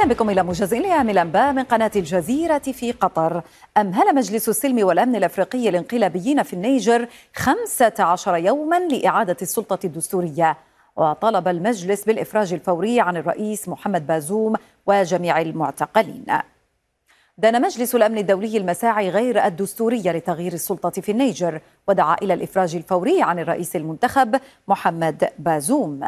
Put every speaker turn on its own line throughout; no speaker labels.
أهلا بكم إلى موجز لأهم الأنباء من قناة الجزيرة في قطر. امهل مجلس السلم والأمن الأفريقي الانقلابيين في النيجر 15 يوما لإعادة السلطة الدستورية. وطالب المجلس بالإفراج الفوري عن الرئيس محمد بازوم وجميع المعتقلين. دان مجلس الأمن الدولي المساعي غير الدستورية لتغيير السلطة في النيجر ودعا إلى الإفراج الفوري عن الرئيس المنتخب محمد بازوم.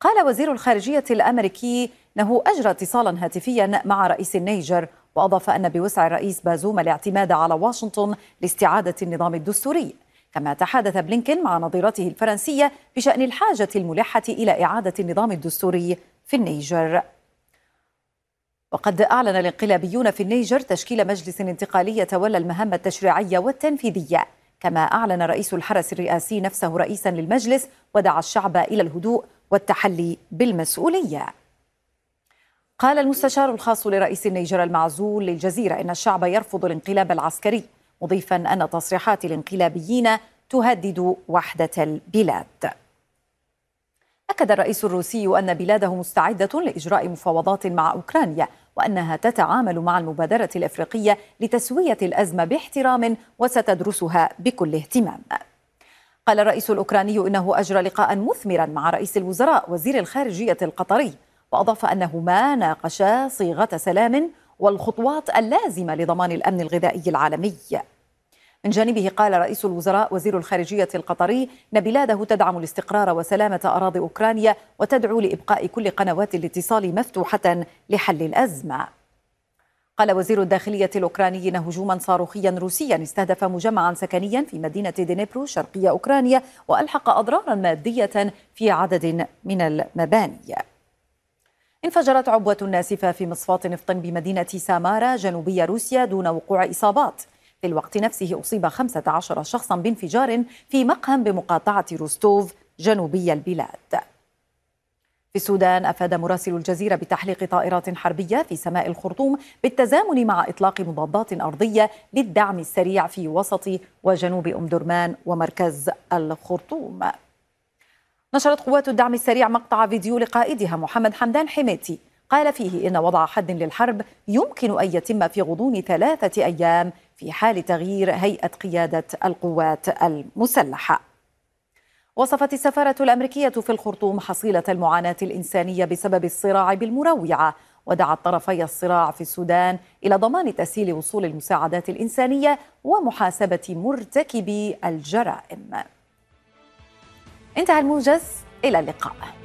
قال وزير الخارجية الأمريكي أنه أجرى اتصالا هاتفيا مع رئيس النيجر وأضاف أن بوسع الرئيس بازوم الاعتماد على واشنطن لاستعادة النظام الدستوري. كما تحدث بلينكين مع نظيرته الفرنسية بشأن الحاجة الملحة إلى إعادة النظام الدستوري في النيجر. وقد أعلن الانقلابيون في النيجر تشكيل مجلس انتقالي يتولى المهام التشريعية والتنفيذية. كما أعلن رئيس الحرس الرئاسي نفسه رئيسا للمجلس ودعا الشعب إلى الهدوء والتحلي بالمسؤولية قال المستشار الخاص لرئيس النيجر المعزول للجزيرة إن الشعب يرفض الانقلاب العسكري مضيفا أن تصريحات الانقلابيين تهدد وحدة البلاد أكد الرئيس الروسي أن بلاده مستعدة لإجراء مفاوضات مع أوكرانيا وأنها تتعامل مع المبادرة الإفريقية لتسوية الأزمة باحترام وستدرسها بكل اهتمام. قال الرئيس الأوكراني إنه أجرى لقاء مثمرا مع رئيس الوزراء وزير الخارجية القطري وأضاف أنهما ناقشا صيغة سلام والخطوات اللازمة لضمان الأمن الغذائي العالمي. من جانبه قال رئيس الوزراء وزير الخارجية القطري أن بلاده تدعم الاستقرار وسلامة أراضي أوكرانيا وتدعو لإبقاء كل قنوات الاتصال مفتوحة لحل الأزمة. قال وزير الداخلية الأوكراني إن هجوما صاروخيا روسيا استهدف مجمعا سكنيا في مدينة دينيبرو شرقية أوكرانيا وألحق أضرارا مادية في عدد من المباني. انفجرت عبوة ناسفة في مصفاة نفط بمدينة سامارا جنوبية روسيا دون وقوع إصابات. في الوقت نفسه أصيب 15 شخصا بانفجار في مقهم بمقاطعة روستوف جنوبي البلاد. في السودان أفاد مراسل الجزيرة بتحليق طائرات حربية في سماء الخرطوم بالتزامن مع إطلاق مضادات أرضية للدعم السريع في وسط وجنوب أم درمان ومركز الخرطوم. نشرت قوات الدعم السريع مقطع فيديو لقائدها محمد حمدان حميتي. قال فيه إن وضع حد للحرب يمكن أن يتم في غضون ثلاثة أيام في حال تغيير هيئة قيادة القوات المسلحة. وصفت السفارة الأمريكية في الخرطوم حصيلة المعاناة الإنسانية بسبب الصراع بالمروعة ودعت طرفي الصراع في السودان إلى ضمان تسهيل وصول المساعدات الإنسانية ومحاسبة مرتكبي الجرائم. انتهى الموجز إلى اللقاء.